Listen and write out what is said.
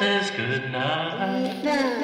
says goodnight.